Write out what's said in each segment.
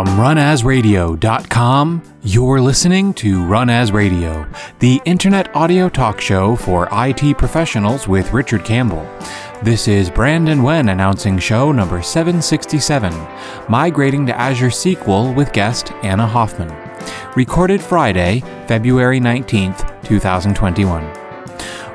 From runasradio.com, you're listening to Run As Radio, the internet audio talk show for IT professionals with Richard Campbell. This is Brandon Wen announcing show number 767, Migrating to Azure SQL with guest Anna Hoffman. Recorded Friday, February 19th, 2021.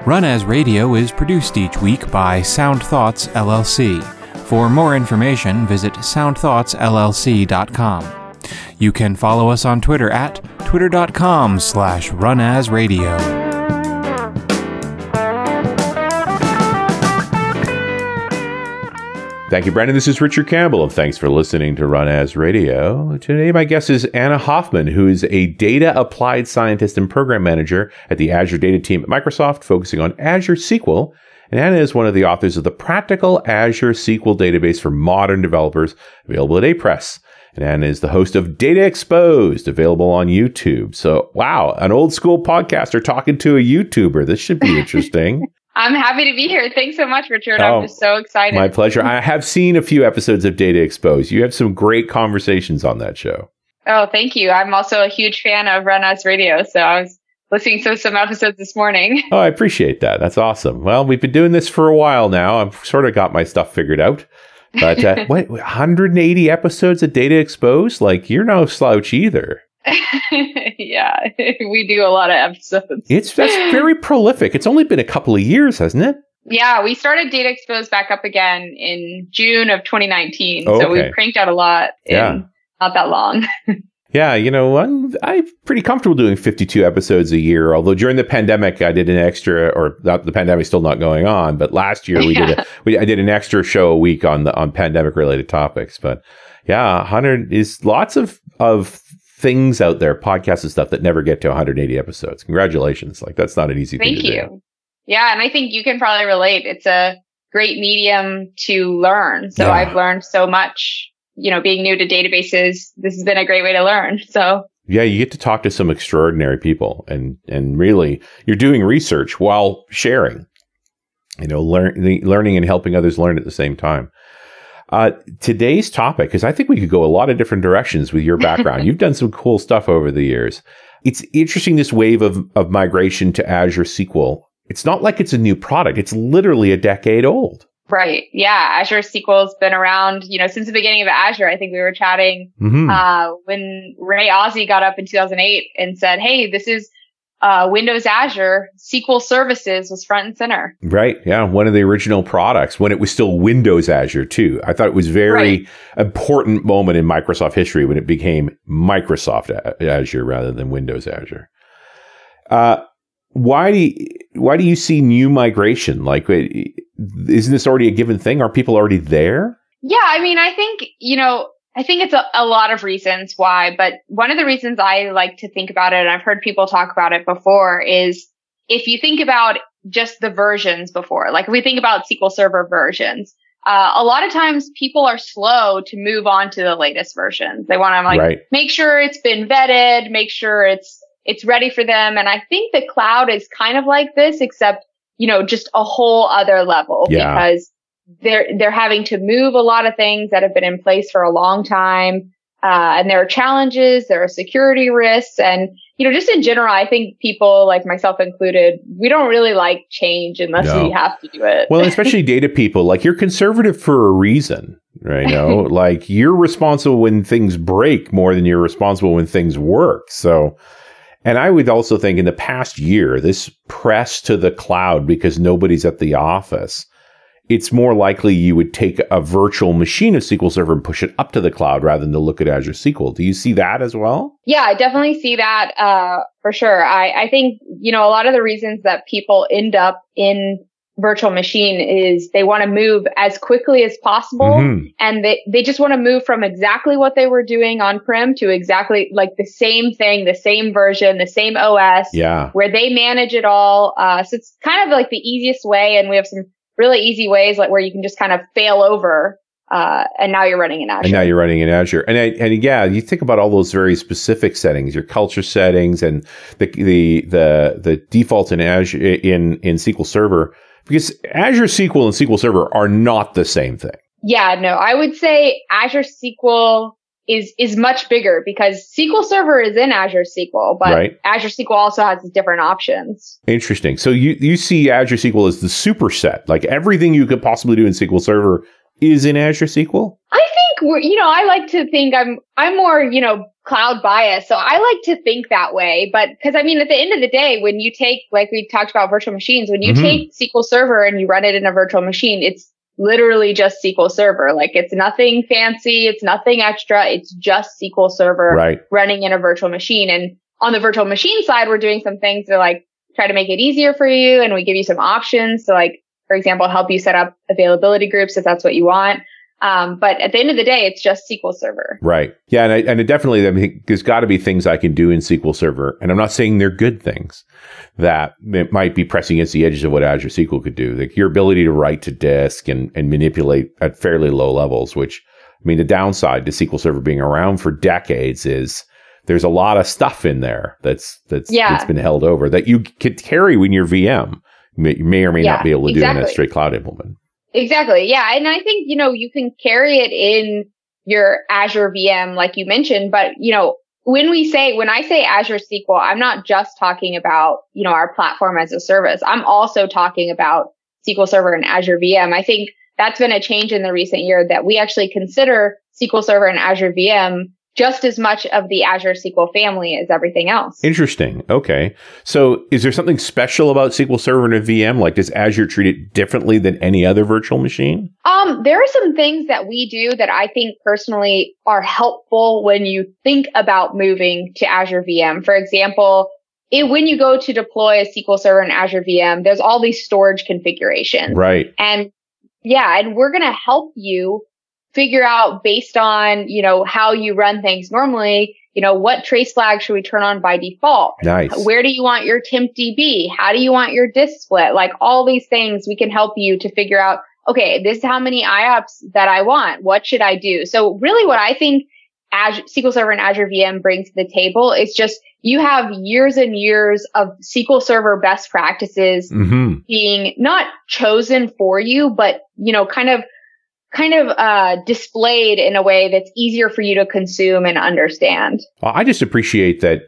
Run As Radio is produced each week by Sound Thoughts LLC. For more information, visit soundthoughtsllc.com. You can follow us on Twitter at twitter.com slash runasradio. Thank you, Brandon. This is Richard Campbell, and thanks for listening to Run As Radio. Today, my guest is Anna Hoffman, who is a data applied scientist and program manager at the Azure Data Team at Microsoft, focusing on Azure SQL. And Anna is one of the authors of the Practical Azure SQL Database for Modern Developers, available at Apress. And Anna is the host of Data Exposed, available on YouTube. So, wow, an old school podcaster talking to a YouTuber. This should be interesting. I'm happy to be here. Thanks so much, Richard. Oh, I'm just so excited. My pleasure. I have seen a few episodes of Data Exposed. You have some great conversations on that show. Oh, thank you. I'm also a huge fan of Run As Radio, so I was listening to some episodes this morning. Oh, I appreciate that. That's awesome. Well, we've been doing this for a while now. I've sort of got my stuff figured out. But uh, what, 180 episodes of Data Exposed? Like, you're no slouch either. yeah, we do a lot of episodes. It's that's very prolific. It's only been a couple of years, hasn't it? Yeah, we started Data Exposed back up again in June of 2019. Oh, okay. So we cranked out a lot in yeah. not that long. Yeah, you know, I'm, I'm pretty comfortable doing 52 episodes a year. Although during the pandemic, I did an extra, or the pandemic's still not going on. But last year we yeah. did a, we, I did an extra show a week on the on pandemic related topics. But yeah, 100 is lots of of things out there, podcasts and stuff that never get to 180 episodes. Congratulations. Like that's not an easy Thank thing to you. do. Yeah. And I think you can probably relate. It's a great medium to learn. So yeah. I've learned so much, you know, being new to databases. This has been a great way to learn. So yeah, you get to talk to some extraordinary people and, and really you're doing research while sharing, you know, learn, learning and helping others learn at the same time. Uh, today's topic, because I think we could go a lot of different directions with your background. You've done some cool stuff over the years. It's interesting this wave of, of migration to Azure SQL. It's not like it's a new product. It's literally a decade old. Right. Yeah. Azure SQL's been around, you know, since the beginning of Azure. I think we were chatting, mm-hmm. uh, when Ray Ozzie got up in 2008 and said, Hey, this is uh, Windows Azure SQL Services was front and center. Right. Yeah. One of the original products when it was still Windows Azure too. I thought it was very right. important moment in Microsoft history when it became Microsoft Azure rather than Windows Azure. Uh, why do you, why do you see new migration? Like, isn't this already a given thing? Are people already there? Yeah. I mean, I think, you know, I think it's a, a, lot of reasons why, but one of the reasons I like to think about it, and I've heard people talk about it before, is if you think about just the versions before, like if we think about SQL Server versions, uh, a lot of times people are slow to move on to the latest versions. They want to like right. make sure it's been vetted, make sure it's it's ready for them. And I think the cloud is kind of like this, except you know just a whole other level yeah. because they're they're having to move a lot of things that have been in place for a long time. Uh, and there are challenges, there are security risks, and you know, just in general, I think people like myself included, we don't really like change unless no. we have to do it. well, especially data people, like you're conservative for a reason, right? You know, like you're responsible when things break more than you're responsible when things work. So, and I would also think in the past year, this press to the cloud because nobody's at the office it's more likely you would take a virtual machine of SQL Server and push it up to the cloud rather than to look at Azure SQL. Do you see that as well? Yeah, I definitely see that uh, for sure. I, I think, you know, a lot of the reasons that people end up in virtual machine is they want to move as quickly as possible mm-hmm. and they, they just want to move from exactly what they were doing on prem to exactly like the same thing the same version the same os yeah where they manage it all uh, so it's kind of like the easiest way and we have some really easy ways like where you can just kind of fail over uh, and now you're running in Azure. And now you're running in Azure. And I, and yeah, you think about all those very specific settings, your culture settings, and the the the the default in Azure in in SQL Server, because Azure SQL and SQL Server are not the same thing. Yeah, no, I would say Azure SQL is is much bigger because SQL Server is in Azure SQL, but Right. Azure SQL also has different options. Interesting. So you you see Azure SQL as the superset, like everything you could possibly do in SQL Server is in Azure SQL. I think we're, you know, I like to think I'm I'm more, you know, cloud bias. So I like to think that way. But because I mean, at the end of the day, when you take, like we talked about virtual machines, when you Mhm. take SQL Server and you run it in a virtual machine, it's literally just SQL Server. Like it's nothing fancy. It's nothing extra. It's just SQL Server Right. running in a virtual machine. And on the virtual machine side, we're doing some things to like try to make it easier for you. And we give you some options to like, for example, help you set up availability groups if that's what you want. Um, but at the end of the day, it's just SQL Server. Right. Yeah, and I, and it definitely, I mean, there's got to be things I can do in SQL Server, and I'm not saying they're good things that it might be pressing against the edges of what Azure SQL could do. Like your ability to write to disk and and manipulate at fairly low levels. Which, I mean, the downside to SQL Server being around for decades is there's a lot of stuff in there that's that's Yeah. that's been held over that you could carry when your VM may, may or may Yeah, not be able to do in a straight cloud implement. Exactly. Yeah. And I think, you know, you can carry it in your Azure VM, like you mentioned, but you know, when we say, when I say Azure SQL, I'm not just talking about, you know, our platform as a service. I'm also talking about SQL Server and Azure VM. I think that's been a change in the recent year that we actually consider SQL Server and Azure VM just as much of the Azure SQL family as everything else. Interesting. Okay. So is there something special about SQL Server and a VM? Like does Azure treat it differently than any other virtual machine? Um, there are some things that we do that I think personally are helpful when you think about moving to Azure VM. For example, it, when you go to deploy a SQL Server in Azure VM, there's all these storage configurations. Right. And yeah, and we're going to help you figure out based on, you know, how you run things normally, you know, what trace flag should we turn on by default? Nice. Where do you want your temp DB? How do you want your disk split? Like all these things we can help you to figure out, okay, this is how many IOPS that I want. What should I do? So really what I think Azure, SQL Server and Azure VM brings to the table is just you have years and years of SQL Server best practices hmm being not chosen for you, but you know, kind of, kind of, uh, displayed in a way that's easier for you to consume and understand. Well, I just appreciate that,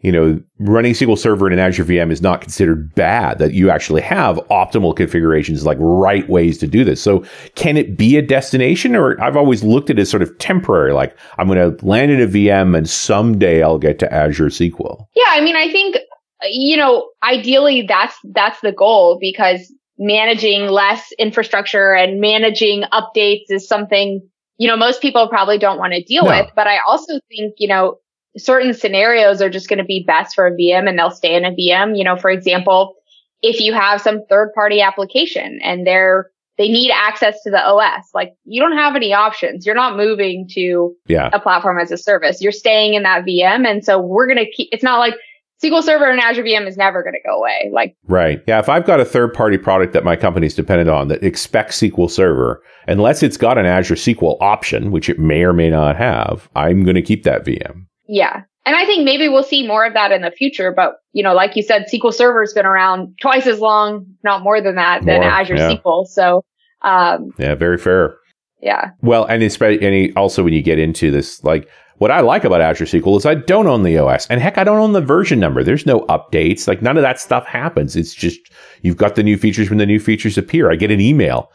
you know, running SQL Server in an Azure VM is not considered bad, that you actually have optimal configurations, like right ways to do this. So can it be a destination or I've always looked at it as sort of temporary, like I'm going to land in a VM and someday I'll get to Azure SQL. Yeah. I mean, I think, uh, you know, ideally that's, that's the goal because managing less infrastructure and managing updates is something, you know, most people probably don't want to deal No. with. But I also think, you know, certain scenarios are just going to be best for a VM and they'll stay in a VM. You know, for example, if you have some third party application and they're, they need access to the OS, like you don't have any options. You're not moving to Yeah. a platform as a service. You're staying in that VM. And so we're going to keep, it's not like SQL Server and Azure VM is never going to go away. Like, Right. Yeah. If I've got a third party product that my company's dependent on that expects SQL Server, unless it's got an Azure SQL option, which it may or may not have, I'm going to keep that VM. yeah. And I think maybe we'll see more of that in the future. But, you know, like you said, SQL Server has been around twice as long, not more than that, than Azure yeah. SQL. So, um, Yeah. Very fair. yeah. Well, and it's and also when you get into this, like what I like about Azure SQL is I don't own the OS, and heck, I don't own the version number. There's no updates. Like none of that stuff happens. It's just you've got the new features when the new features appear. I get an email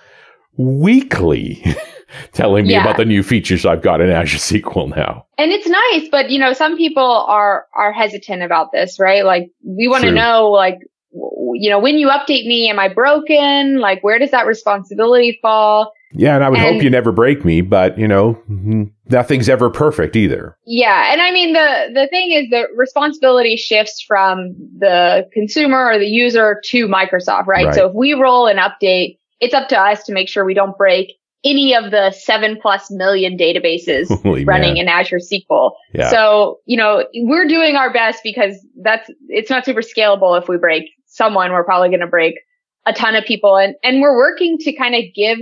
weekly telling me Yeah. about the new features I've got in Azure SQL now. And it's nice, but you know, some people are, are hesitant about this, right? Like we want to know, like, w- you know, when you update me, am I broken? Like, where does that responsibility fall? Yeah, and I would hope you never break me, but you know, mm, nothing's ever perfect either. Yeah. And I mean, the, the thing is the responsibility shifts from the consumer or the user to Microsoft, right? Right. So if we roll an update, it's up to us to make sure we don't break any of the seven plus million databases Holy running man. in Azure SQL. Yeah. So, you know, we're doing our best because that's, it's not super scalable. If we break someone, we're probably going to break a ton of people. And, and we're working to kind of give,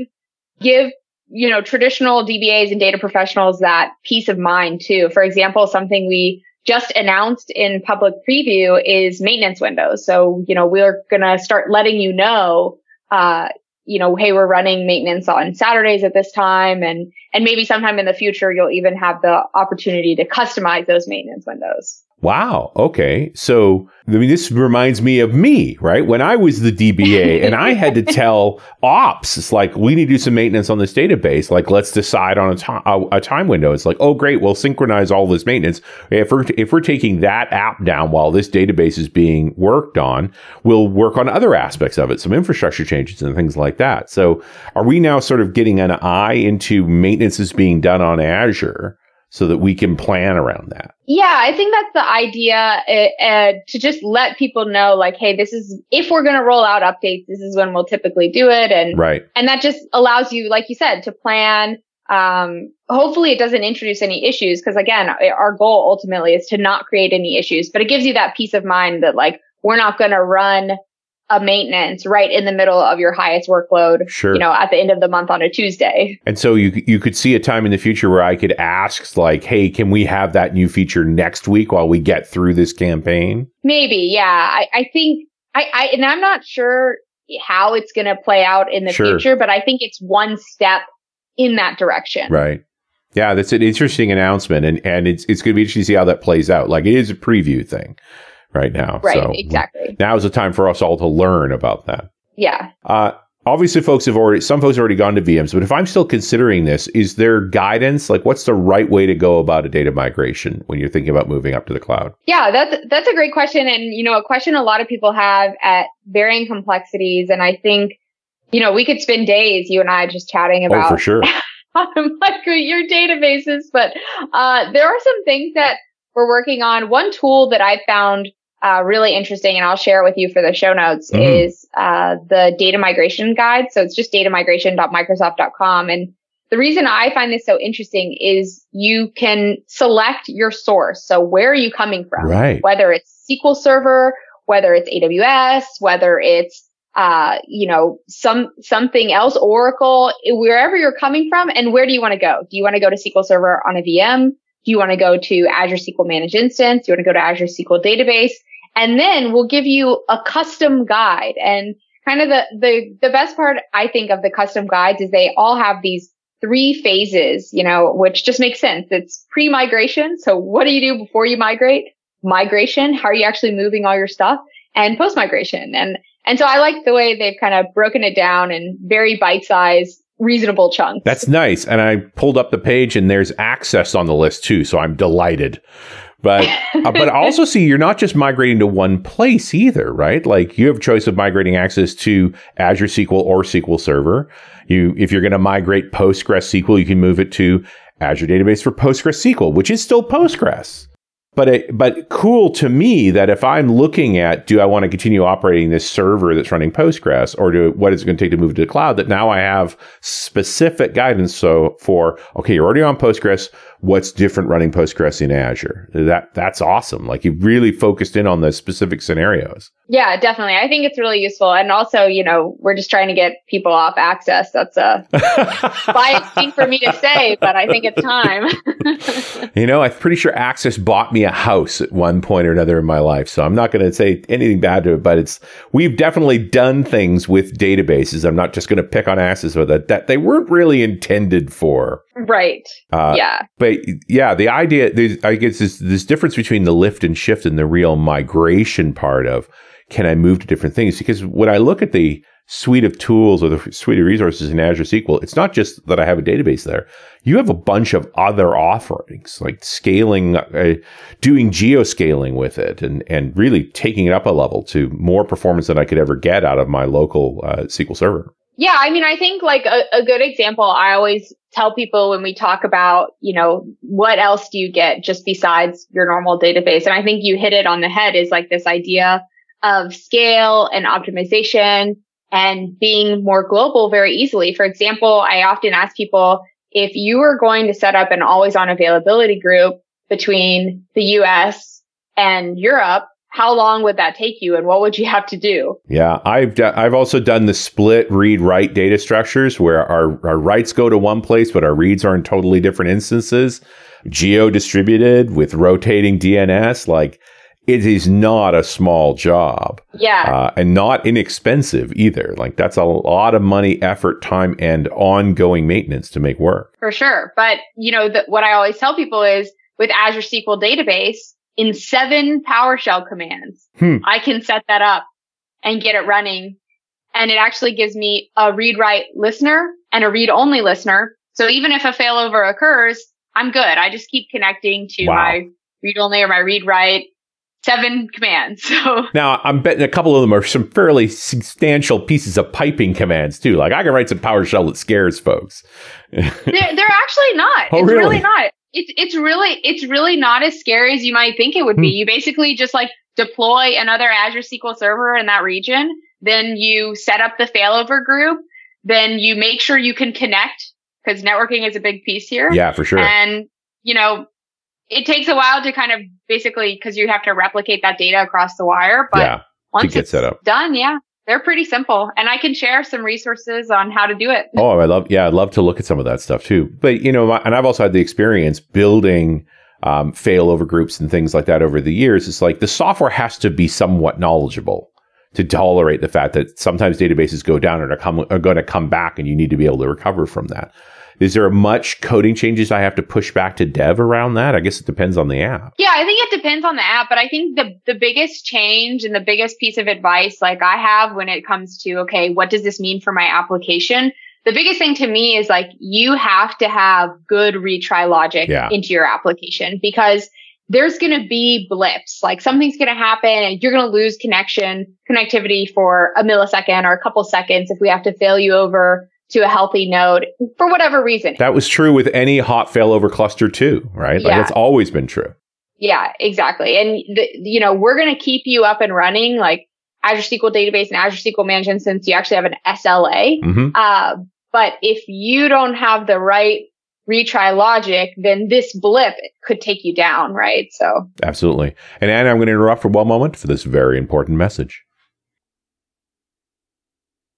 give, you know, traditional DBAs and data professionals that peace of mind too. For example, something we just announced in public preview is maintenance windows. So, you know, we're to start letting you know, uh, you know, hey, we're running maintenance on Saturdays at this time. And, and maybe sometime in the future, you'll even have the opportunity to customize those maintenance windows. Wow. Okay. So, I mean, this reminds me of me, right? When I was the DBA and I had to tell ops, it's like, we need to do some maintenance on this database. Like, let's decide on a, to- a, a time window. It's like, oh, great. We'll synchronize all this maintenance. If we're, if we're taking that app down while this database is being worked on, we'll work on other aspects of it, some infrastructure changes and things like that. So, are we now sort of getting an eye into maintenance is being done on Azure? So that we can plan around that. Yeah, I think that's the idea uh, uh, to just let people know, like, hey, this is if we're going to roll out updates, this is when we'll typically do it, and right, and that just allows you, like you said, to plan. Um, hopefully, it doesn't introduce any issues because again, our goal ultimately is to not create any issues, but it gives you that peace of mind that like we're not going to run a maintenance right in the middle of your highest workload. Sure. You know, at the end of the month on a Tuesday. And so you you could see a time in the future where I could ask like, "Hey, can we have that new feature next week while we get through this campaign?" Maybe, yeah. I, I think I, I and I'm not sure how it's going to play out in the Sure. future, but I think it's one step in that direction. Right. Yeah, that's an interesting announcement, and and it's it's going to be interesting to see how that plays out. Like it is a preview thing right now. Right, So exactly. Now is the time for us all to learn about that. Yeah. Uh, obviously, folks have already some folks have already gone to VMs, but if I'm still considering this, is there guidance? Like, what's the right way to go about a data migration when you're thinking about moving up to the cloud? Yeah, that's that's a great question, and you know, a question a lot of people have at varying complexities, and I think, you know, we could spend days, you and I, just chatting Oh, about for sure. migrate your databases, but uh, there are some things that we're working on. One tool that I found uh, really interesting, and I'll share it with you for the show notes, Mhm. is uh, the data migration guide. So it's just datamigration.microsoft.com, and the reason I find this so interesting is you can select your source. So where are you coming from? Right. Whether it's SQL Server, whether it's AWS, whether it's uh, you know, some something else, Oracle, wherever you're coming from, and where do you want to go? Do you want to go to SQL Server on a VM? Do you want to go to Azure SQL Managed Instance? Do you want to go to Azure SQL Database? And then we'll give you a custom guide. And kind of the the the best part I think of the custom guides is they all have these three phases, you know, which just makes sense. It's pre-migration. So what do you do before you migrate? Migration. How are you actually moving all your stuff? And post-migration. And and so I like the way they've kind of broken it down in very bite-sized, reasonable chunks. That's nice. And I pulled up the page and there's access on the list too. So I'm delighted. But uh, but also see you're not just migrating to one place either, right? Like you have a choice of migrating access to Azure SQL or SQL Server. You if you're going to migrate Postgres SQL, you can move it to Azure Database for Postgres SQL, which is still Postgres. But it, but cool to me that if I'm looking at do I want to continue operating this server that's running Postgres or do what is it going to take to move to the cloud that now I have specific guidance so for okay you're already on Postgres what's different running Postgres in Azure that that's awesome like you really focused in on the specific scenarios Yeah, definitely. I think it's really useful. And also, you know, we're just trying to get people off access. That's a biased thing for me to say, but I think it's time. You know, I'm pretty sure Access bought me a house at one point or another in my life. So I'm not going to say anything bad to it, but it's, we've definitely done things with databases. I'm not just going to pick on Access with it that they weren't really intended for. Right. Uh, yeah. But yeah, the idea, I guess this, this difference between the lift and shift and the real migration part of can I move to different things? Because when I look at the suite of tools or the suite of resources in Azure SQL, it's not just that I have a database there. You have a bunch of other offerings like scaling, uh, doing geoscaling with it and, and really taking it up a level to more performance than I could ever get out of my local uh, SQL server. Yeah, I mean, I think like a, a good example, I always tell people when we talk about, you know, what else do you get just besides your normal database? And I think you hit it on the head is like this idea of scale and optimization and being more global very easily. For example, I often ask people if you were going to set up an always on availability group between the US and Europe, how long would that take you and what would you have to do? Yeah, I've do- I've also done the split read write data structures where our, our writes go to one place, but our reads are in totally different instances, geo distributed with rotating DNS. Like it is not a small job. Yeah. Uh, and not inexpensive either. Like that's a lot of money, effort, time, and ongoing maintenance to make work. For sure. But, you know, the, what I always tell people is with Azure SQL database, in seven PowerShell commands, Hmm. I can set that up and get it running. And it actually gives me a read write listener and a read only listener. So even if a failover occurs, I'm good. I just keep connecting to Wow. my read only or my read write seven commands. So Now, I'm betting a couple of them are some fairly substantial pieces of piping commands too. Like I can write some PowerShell that scares folks. they're, they're actually not. Oh, it's really? really not. It's it's really it's really not as scary as you might think it would be. Hmm. You basically just like deploy another Azure SQL server in that region, then you set up the failover group, then you make sure you can connect because networking is a big piece here. Yeah, for sure. And you know, it takes a while to kind of basically because you have to replicate that data across the wire, but yeah, once get it's set up. done, yeah, they're pretty simple, and I can share some resources on how to do it. Oh, I love. Yeah, I'd love to look at some of that stuff too. But you know, my, and I've also had the experience building um, failover groups and things like that over the years. It's like the software has to be somewhat knowledgeable to tolerate the fact that sometimes databases go down and are, are going to come back, and you need to be able to recover from that. Is there much coding changes I have to push back to dev around that? I guess it depends on the app. Yeah, I think it depends on the app, but I think the the biggest change and the biggest piece of advice like I have when it comes to okay, what does this mean for my application? The biggest thing to me is like you have to have good retry logic Yeah. into your application because there's going to be blips. Like something's going to happen and you're going to lose connection, connectivity for a millisecond or a couple seconds if we have to fail you over to a healthy node for whatever reason. That was true with any hot failover cluster too, right? Yeah. Like that's always been true. Yeah, exactly. And the, you know, we're going to keep you up and running like Azure SQL database and Azure SQL managed instance you actually have an SLA. hmm Uh, but if you don't have the right retry logic, then this blip could take you down, right? So Absolutely. And Anna, I'm going to interrupt for one moment for this very important message.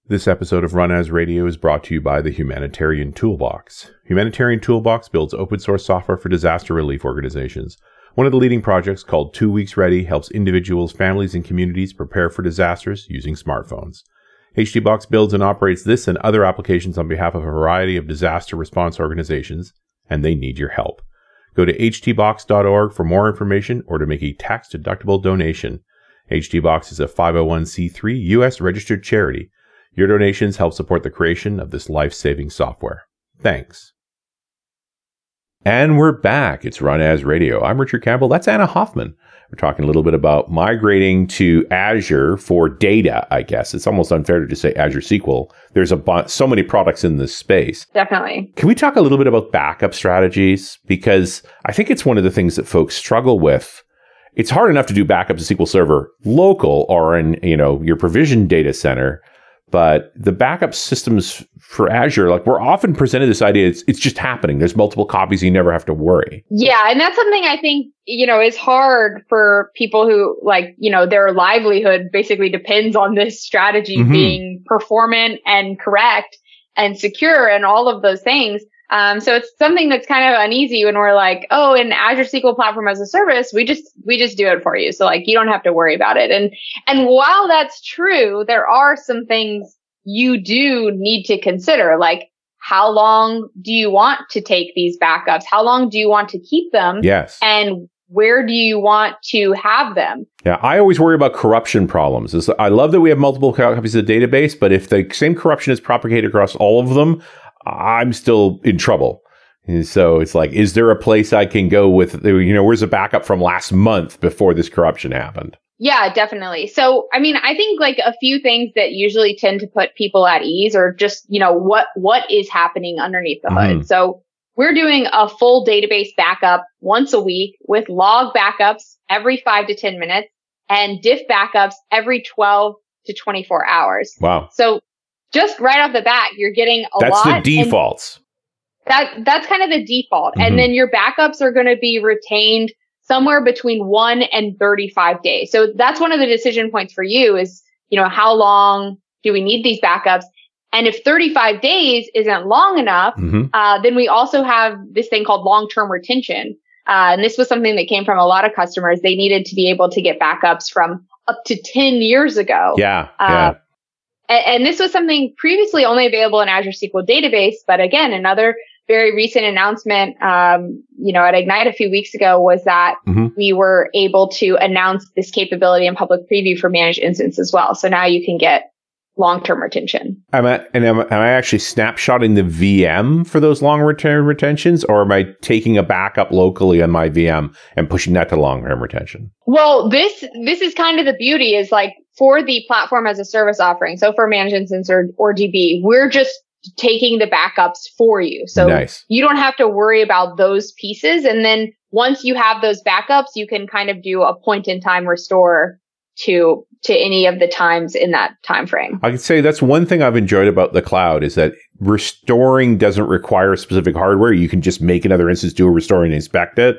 This episode of Run As Radio is brought to you by the Humanitarian Toolbox. Humanitarian Toolbox builds open source software for disaster relief organizations. One of the leading projects called Two Weeks Ready helps individuals, families, and communities prepare for disasters using smartphones. HTBox builds and operates this and other applications on behalf of a variety of disaster response organizations, and they need your help. Go to htbox.org for more information or to make a tax deductible donation. HTBox is a 501c3 U.S. registered charity. Your donations help support the creation of this life saving software. Thanks. And we're back. It's Run As Radio. I'm Richard Campbell. That's Anna Hoffman. We're talking a little bit about migrating to Azure for data, I guess. It's almost unfair to just say Azure SQL. There's a so many products in this space. definitely. Can we talk a little bit about backup strategies? Because I think it's one of the things that folks struggle with. It's hard enough to do backups to SQL Server local or in, you know, your provision data center. But the backup systems for Azure, like we're often presented this idea, it's, it's just happening. There's multiple copies. You never have to worry. Yeah. And that's something I think, you know, is hard for people who like, you know, their livelihood basically depends on this strategy Mhm. being performant and correct and secure and all of those things. Um, so it's something that's kind of uneasy when we're like, oh, in Azure SQL Platform as a Service, we just we just do it for you. So like you don't have to worry about it. And and while that's true, there are some things you do need to consider, like how long do you want to take these backups? How long do you want to keep them? Yes. And where do you want to have them? Yeah, I always worry about corruption problems. Is I love that we have multiple copies of the database, but if the same corruption is propagated across all of them, I'm still in trouble. And so it's like, is there a place I can go with, you know, where's a backup from last month before this corruption happened? Yeah, definitely. So, I mean, I think like a few things that usually tend to put people at ease or just, you know, what, what is happening underneath the hood. Mhm. So we're doing a full database backup once a week with log backups every five to 10 minutes and diff backups every 12 to 24 hours. Wow. So just right off the bat, you're getting a That's lot. the defaults. that that's kind of the default. Mhm. And then your backups are going to be retained somewhere between 1 and 35 days. So that's one of the decision points for you is, you know, how long do we need these backups? And if 35 days isn't long enough, hmm uh, then we also have this thing called long-term retention. uh, and this was something that came from a lot of customers. They needed to be able to get backups from up to 10 years ago. Yeah. Uh, yeah. And, and this was something previously only available in Azure SQL database. But again, another very recent announcement, um, you know, at Ignite a few weeks ago was that mm-hmm. we were able to announce this capability in public preview for managed instance as well. So now you can get long-term retention. Am I, and am, am, I actually snapshotting the VM for those long-term retentions, or am I taking a backup locally on my VM and pushing that to long-term retention? Well, this this is kind of the beauty is like for the platform as a service offering. So for managed instance or, or DB, we're just taking the backups for you. So nice. you don't have to worry about those pieces. And then once you have those backups, you can kind of do a point in time restore to to any of the times in that time frame. I can say that's one thing I've enjoyed about the cloud is that restoring doesn't require specific hardware. You can just make another instance, do a restore and inspect it.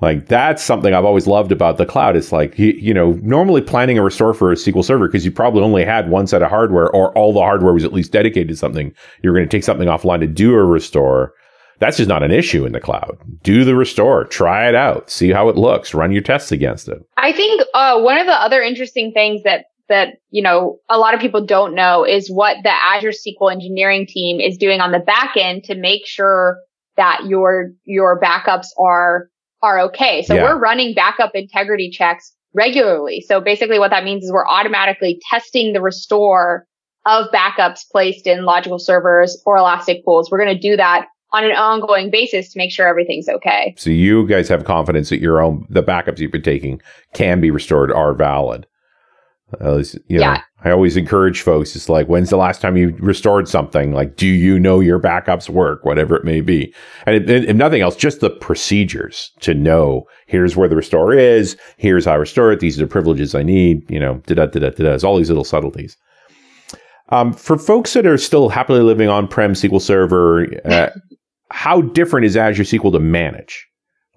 Like that's something I've always loved about the cloud. It's like you, you know, normally planning a restore for a SQL server because you probably only had one set of hardware or all the hardware was at least dedicated to something. You're going to take something offline to do a restore. That's just not an issue in the cloud. Do the restore, try it out, see how it looks, run your tests against it. I think uh, one of the other interesting things that that you know a lot of people don't know is what the Azure SQL engineering team is doing on the back end to make sure that your your backups are are okay. So yeah. we're running backup integrity checks regularly. So basically what that means is we're automatically testing the restore of backups placed in logical servers or elastic pools. We're going to do that on an ongoing basis to make sure everything's okay. So you guys have confidence that your own the backups you've been taking can be restored are valid. At least, you know, yeah. I always encourage folks. It's like, when's the last time you restored something? Like, do you know your backups work? Whatever it may be, and if nothing else, just the procedures to know. Here's where the restore is. Here's how I restore it. These are the privileges I need. You know, da da da da da. It's All these little subtleties. Um, for folks that are still happily living on prem SQL Server, uh, how different is Azure SQL to manage?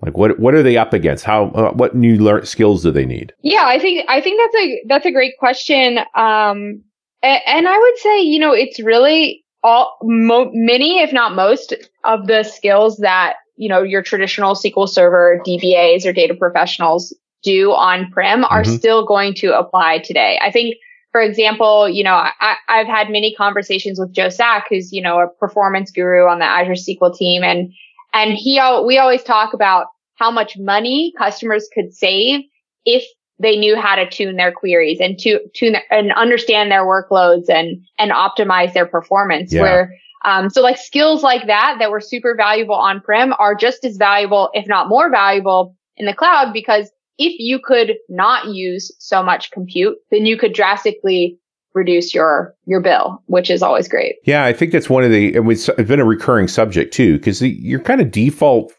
Like what what are they up against? How uh, what new learn skills do they need? Yeah, I think I think that's a that's a great question. Um, and, and I would say you know it's really all mo- many if not most of the skills that you know your traditional SQL Server DBAs or data professionals do on prem are mm-hmm. still going to apply today. I think for example, you know, I, have had many conversations with Joe Sack, who's, you know, a performance guru on the Azure SQL team. And, and he, we always talk about how much money customers could save if they knew how to tune their queries and to tune and understand their workloads and, and optimize their performance yeah. where, um, so like skills like that, that were super valuable on prem are just as valuable, if not more valuable in the cloud because if you could not use so much compute, then you could drastically reduce your your bill, which is always great. Yeah, I think that's one of the it's been a recurring subject too because your kind of default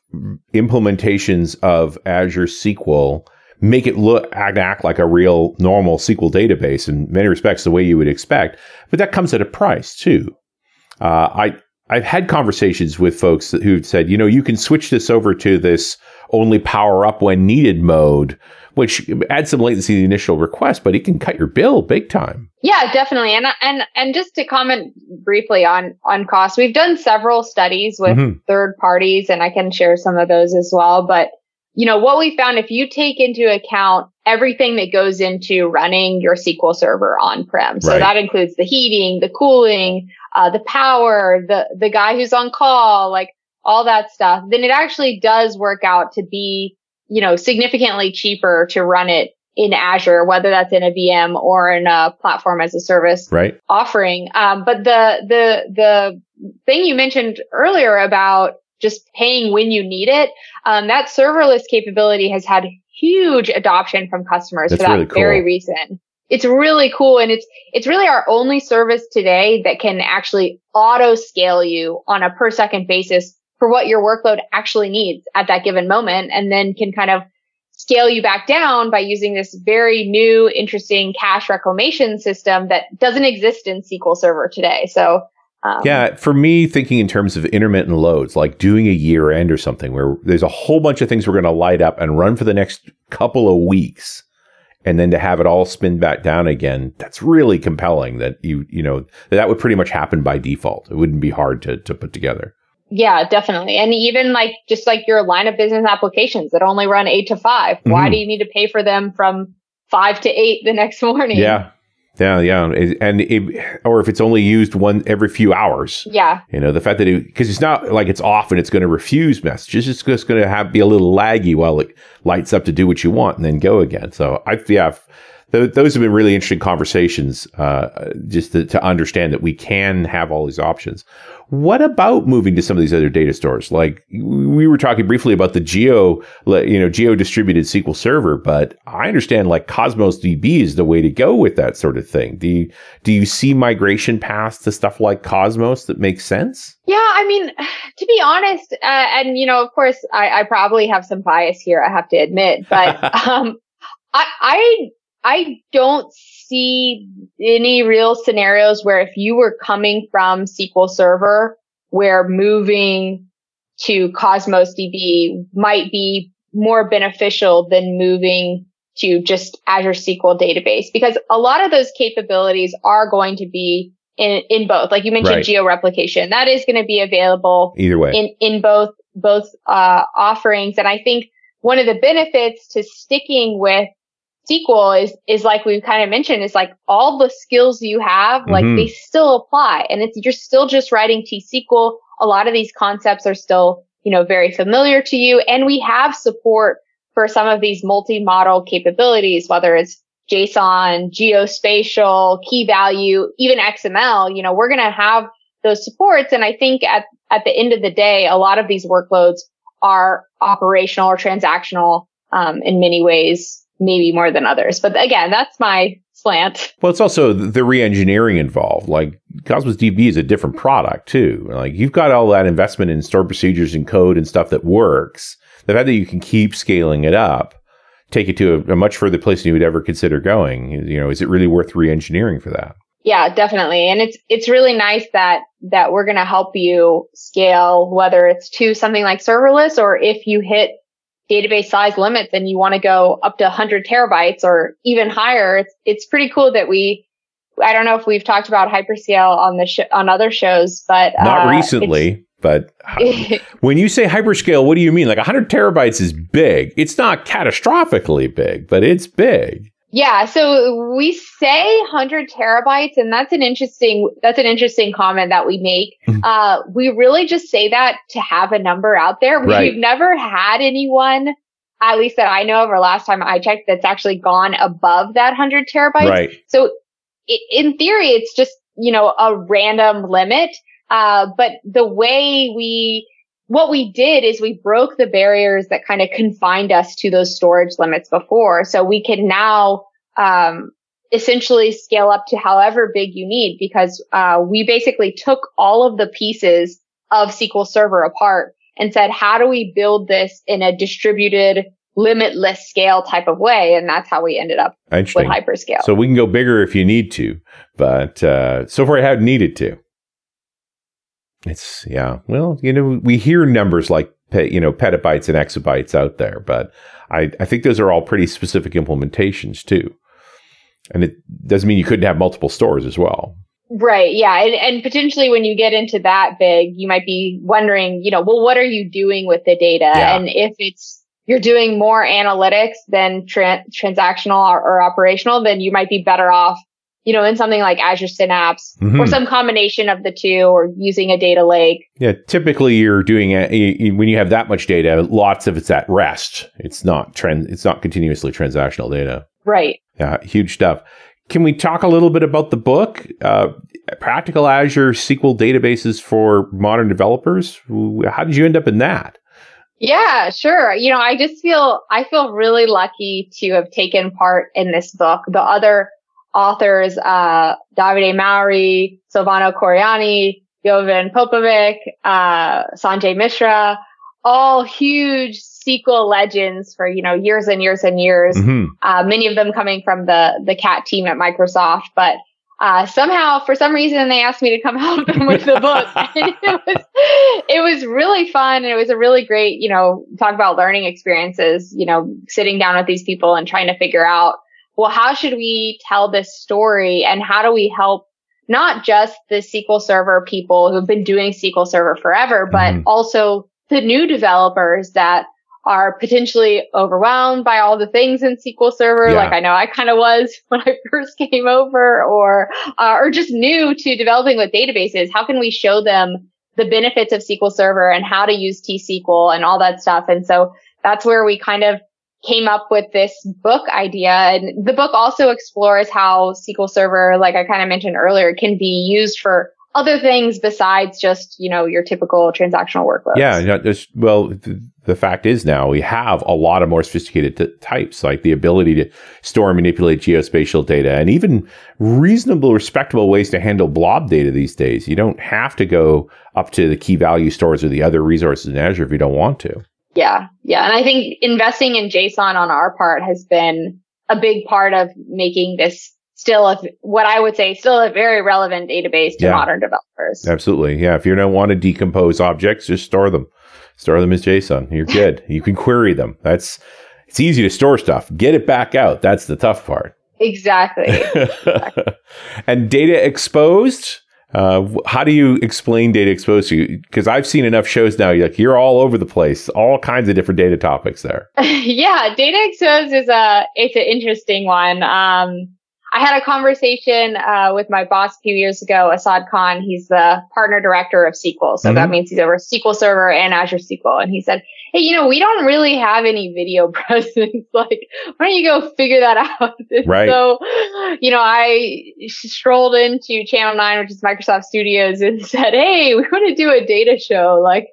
implementations of Azure SQL make it look act like a real normal SQL database in many respects the way you would expect, but that comes at a price too. Uh, I I've had conversations with folks who've said, you know, you can switch this over to this only power up when needed mode, which adds some latency to the initial request, but it can cut your bill big time. Yeah, definitely. And and and just to comment briefly on on cost, we've done several studies with mm-hmm. third parties, and I can share some of those as well. But you know what we found if you take into account everything that goes into running your SQL server on prem, so right. that includes the heating, the cooling, uh, the power, the the guy who's on call, like all that stuff, then it actually does work out to be, you know, significantly cheaper to run it in Azure, whether that's in a VM or in a platform as a service right. offering. Um, but the, the, the thing you mentioned earlier about just paying when you need it, um, that serverless capability has had huge adoption from customers that's for that really cool. very reason. It's really cool. And it's, it's really our only service today that can actually auto scale you on a per second basis for what your workload actually needs at that given moment and then can kind of scale you back down by using this very new, interesting cache reclamation system that doesn't exist in SQL Server today. So, um, yeah, for me, thinking in terms of intermittent loads, like doing a year end or something where there's a whole bunch of things we're going to light up and run for the next couple of weeks. And then to have it all spin back down again, that's really compelling that you, you know, that would pretty much happen by default. It wouldn't be hard to, to put together. Yeah, definitely. And even like just like your line of business applications that only run eight to 5 mm-hmm. why do you need to pay for them from five to eight the next morning? Yeah. Yeah, yeah, and it, or if it's only used one every few hours. Yeah, you know the fact that it because it's not like it's off and it's going to refuse messages. It's just going to have be a little laggy while it lights up to do what you want and then go again. So I yeah, th- those have been really interesting conversations uh, just to, to, understand that we can have all these options. What about moving to some of these other data stores? Like we were talking briefly about the geo, you know, geo distributed SQL Server, but I understand like Cosmos DB is the way to go with that sort of thing. Do you, do you see migration paths to stuff like Cosmos that makes sense? Yeah, I mean, to be honest, uh, and you know, of course, I, I, probably have some bias here. I have to admit, but um, I, I I don't see any real scenarios where if you were coming from SQL Server, where moving to Cosmos DB might be more beneficial than moving to just Azure SQL database because a lot of those capabilities are going to be in, in both. Like you mentioned right. geo replication. That is going to be available either way in, in both, both, uh, offerings. And I think one of the benefits to sticking with SQL is, is like we've kind of mentioned, is like all the skills you have, mm-hmm. like they still apply and it's, you're still just writing T-SQL. A lot of these concepts are still, you know, very familiar to you. And we have support for some of these multi-model capabilities, whether it's JSON, geospatial, key value, even XML, you know, we're going to have those supports. And I think at, at the end of the day, a lot of these workloads are operational or transactional, um, in many ways maybe more than others. But again, that's my slant. Well, it's also the re-engineering involved. Like Cosmos DB is a different product too. Like you've got all that investment in stored procedures and code and stuff that works. The fact that you can keep scaling it up, take it to a, a much further place than you would ever consider going. You know, is it really worth re-engineering for that? Yeah, definitely. And it's, it's really nice that, that we're going to help you scale, whether it's to something like serverless or if you hit database size limits and you want to go up to 100 terabytes or even higher, it's, it's pretty cool that we, I don't know if we've talked about hyperscale on the sh- on other shows, but not uh, recently. But when you say hyperscale, what do you mean? Like 100 terabytes is big. It's not catastrophically big, but it's big. Yeah. So we say 100 terabytes, and that's an interesting, that's an interesting comment that we make. Mm-hmm. uh, we really just say that to have a number out there. We've never had anyone, at least that I know of, or last time I checked, that's actually gone above that 100 terabytes. Right. So it, in theory, it's just, you know, a random limit. Uh, but the way we, what we did is we broke the barriers that kind of confined us to those storage limits before. So we can now, um, essentially scale up to however big you need because, uh, we basically took all of the pieces of SQL Server apart and said, how do we build this in a distributed, limitless scale type of way? And that's how we ended up with hyperscale. So we can go bigger if you need to, but, uh, so far I haven't needed to. It's yeah. Well, you know, we hear numbers like you know petabytes and exabytes out there, but I I think those are all pretty specific implementations too. And it doesn't mean you couldn't have multiple stores as well. Right. Yeah. And, and potentially when you get into that big, you might be wondering, you know, well, what are you doing with the data? Yeah. And if it's, you're doing more analytics than tra- transactional or, or, operational, then you might be better off you know, in something like Azure Synapse mm-hmm. or some combination of the two or using a data lake. Yeah, typically you're doing it when you have that much data, lots of it's at rest. It's not trend it's not continuously transactional data. Right. Yeah, huge stuff. Can we talk a little bit about the book? Uh, Practical Azure SQL databases for modern developers. How did you end up in that? Yeah, sure. You know, I just feel, I feel really lucky to have taken part in this book. The other authors, uh, Davide Mauri, Silvano Coriani, Jovan Popovic, uh, Sanjay Mishra, all huge SQL legends for, you know, years and years and years. Mm-hmm. Uh, many of them coming from the, the CAT team at Microsoft, but, uh, somehow for some reason they asked me to come help them with the book. and it was, it was really fun. And it was a really great, you know, talk about learning experiences, you know, sitting down with these people and trying to figure out well, how should we tell this story and how do we help not just the SQL Server people who've been doing SQL Server forever, but mm-hmm. also the new developers that are potentially overwhelmed by all the things in SQL Server, yeah. like I know I kind of was when I first came over, or uh, or just new to developing with databases. How can we show them the benefits of SQL Server and how to use T-SQL and all that stuff? And so that's where we kind of came up with this book idea. And the book also explores how SQL Server, like I kind of mentioned earlier, can be used for other things besides just, you know, your typical transactional workloads. Yeah. Just, well, th- the fact is now we have a lot of more sophisticated t- types, like the ability to store and manipulate geospatial data and even reasonable, respectable ways to handle blob data these days. You don't have to go up to the key value stores or the other resources in Azure if you don't want to. Yeah. Yeah. And I think investing in JSON on our part has been a big part of making this still a, what I would say still a very relevant database to yeah. modern developers. Absolutely. Yeah. If you don't want to decompose objects, just store them. Store them as JSON. You're good. you can query them. That's it's easy to store stuff. Get it back out. That's the tough part. Exactly. exactly. and data exposed. Uh, how do you explain data exposed to you? Because I've seen enough shows now. You're like you're all over the place, all kinds of different data topics there. yeah, data exposed is a it's an interesting one. Um, I had a conversation uh, with my boss a few years ago, Asad Khan. He's the partner director of SQL. So mm-hmm. that means he's over SQL Server and Azure SQL. And he said, Hey, you know, we don't really have any video presence. like, why don't you go figure that out? right. So, you know, I strolled into Channel 9, which is Microsoft Studios and said, Hey, we want to do a data show. Like,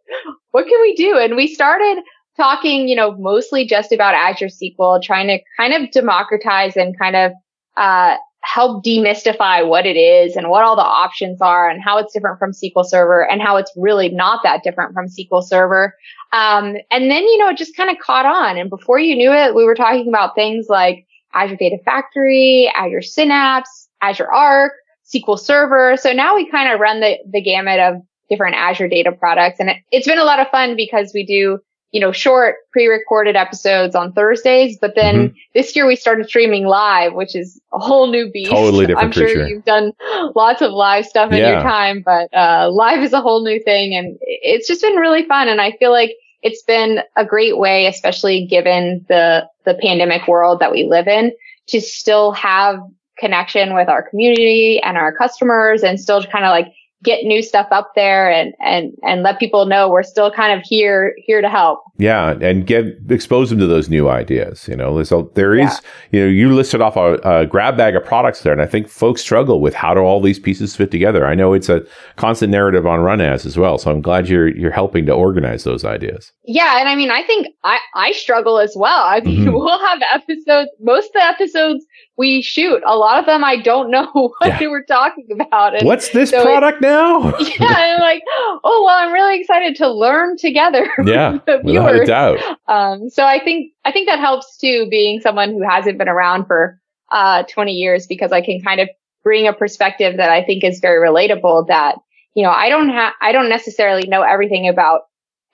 what can we do? And we started talking, you know, mostly just about Azure SQL, trying to kind of democratize and kind of uh, help demystify what it is and what all the options are and how it's different from SQL Server and how it's really not that different from SQL Server. Um, and then, you know, it just kind of caught on. And before you knew it, we were talking about things like Azure Data Factory, Azure Synapse, Azure Arc, SQL Server. So now we kind of run the, the gamut of different Azure data products. And it, it's been a lot of fun because we do you know, short pre-recorded episodes on Thursdays. But then mm-hmm. this year we started streaming live, which is a whole new beast. Totally different. I'm sure creature. you've done lots of live stuff in yeah. your time, but, uh, live is a whole new thing and it's just been really fun. And I feel like it's been a great way, especially given the, the pandemic world that we live in to still have connection with our community and our customers and still kind of like get new stuff up there and and and let people know we're still kind of here here to help. Yeah and get expose them to those new ideas you know? So there is yeah. you know you listed off a, a, grab bag of products there and i think folks struggle with how do all these pieces fit together. I know it's a constant narrative on RunAs as well so i'm glad you're you're helping to organize those ideas. Yeah and i mean i think i i struggle as well. I mean mm-hmm. we'll have episodes most of the episodes we shoot. A lot of them I don't know what yeah. they were talking about. And What's this so product it, now? yeah, I'm like, oh well, I'm really excited to learn together. Yeah, without a doubt. Um, so I think I think that helps too, being someone who hasn't been around for uh 20 years, because I can kind of bring a perspective that I think is very relatable. That you know, I don't have, I don't necessarily know everything about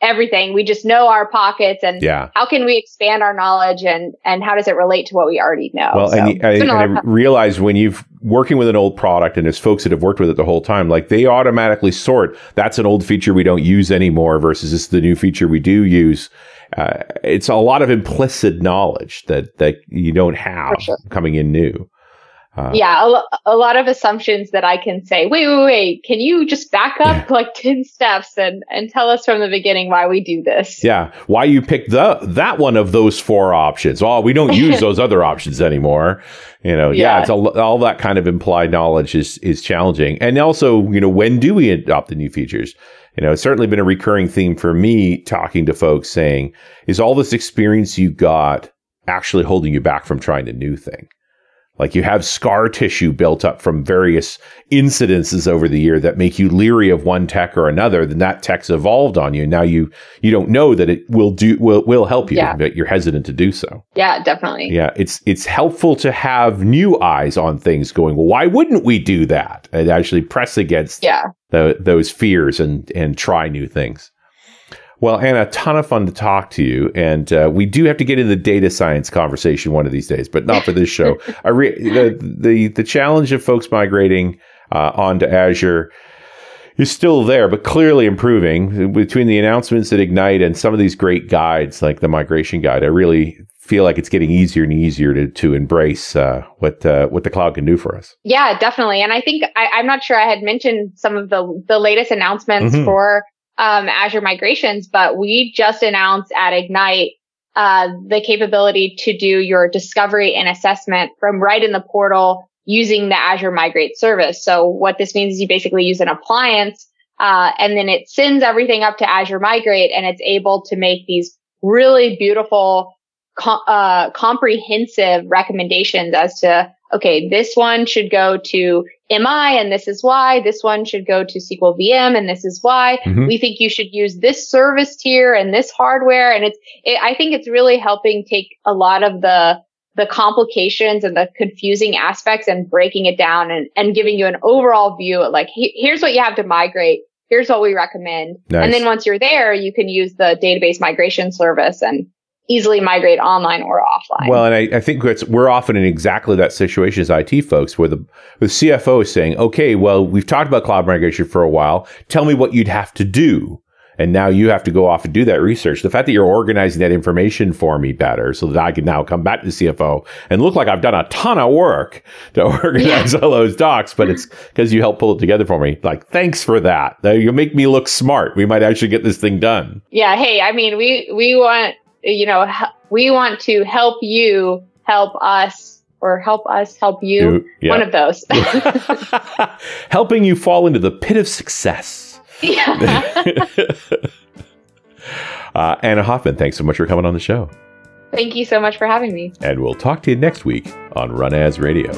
everything. We just know our pockets and yeah. how can we expand our knowledge and, and how does it relate to what we already know? Well, so, and, I, and I realize when you've working with an old product and there's folks that have worked with it the whole time, like they automatically sort that's an old feature we don't use anymore versus this is the new feature we do use. Uh, it's a lot of implicit knowledge that, that you don't have sure. coming in new. Uh, yeah, a, a, lot of assumptions that I can say, wait, wait, wait, can you just back up yeah. like 10 steps and, and tell us from the beginning why we do this? Yeah. Why you picked the, that one of those four options. Oh, we don't use those other options anymore. You know, yeah, yeah it's a, all that kind of implied knowledge is, is challenging. And also, you know, when do we adopt the new features? You know, it's certainly been a recurring theme for me talking to folks saying, is all this experience you got actually holding you back from trying a new thing? Like you have scar tissue built up from various incidences over the year that make you leery of one tech or another. Then that tech's evolved on you. Now you you don't know that it will do will will help you, yeah. but you're hesitant to do so. Yeah, definitely. Yeah, it's it's helpful to have new eyes on things. Going, well, why wouldn't we do that? And actually press against yeah. The, those fears and and try new things. Well, Anna, a ton of fun to talk to you, and uh, we do have to get into the data science conversation one of these days, but not for this show. re- the, the the challenge of folks migrating uh, onto Azure is still there, but clearly improving between the announcements at Ignite and some of these great guides like the migration guide. I really feel like it's getting easier and easier to to embrace uh, what uh, what the cloud can do for us. Yeah, definitely. And I think I, am not sure I had mentioned some of the the latest announcements mm-hmm. for um, Azure migrations, but we just announced at Ignite uh, the capability to do your discovery and assessment from right in the portal using the Azure Migrate service. So what this means is you basically use an appliance, uh, and then it sends everything up to Azure Migrate, and it's able to make these really beautiful, uh, comprehensive recommendations as to okay, this one should go to MI and this is why. This one should go to SQL VM and this is why. Mm-hmm. We think you should use this service tier and this hardware. And it's, it, I think it's really helping take a lot of the, the complications and the confusing aspects and breaking it down and, and giving you an overall view of like, he, here's what you have to migrate. Here's what we recommend. Nice. And then once you're there, you can use the database migration service and easily migrate online or offline. Well, and I, I think we're often in exactly that situation as IT folks where the, the CFO is saying, okay, well, we've talked about cloud migration for a while. Tell me what you'd have to do. And now you have to go off and do that research. The fact that you're organizing that information for me better so that I can now come back to the CFO and look like I've done a ton of work to organize yeah. all those docs, but it's because you helped pull it together for me. Like, thanks for that. You make me look smart. We might actually get this thing done. Yeah. Hey, I mean, we, we want you know, we want to help you help us or help us help you. Yeah. One of those. Helping you fall into the pit of success. Yeah. uh, Anna Hoffman, thanks so much for coming on the show. Thank you so much for having me. And we'll talk to you next week on RunAs Radio.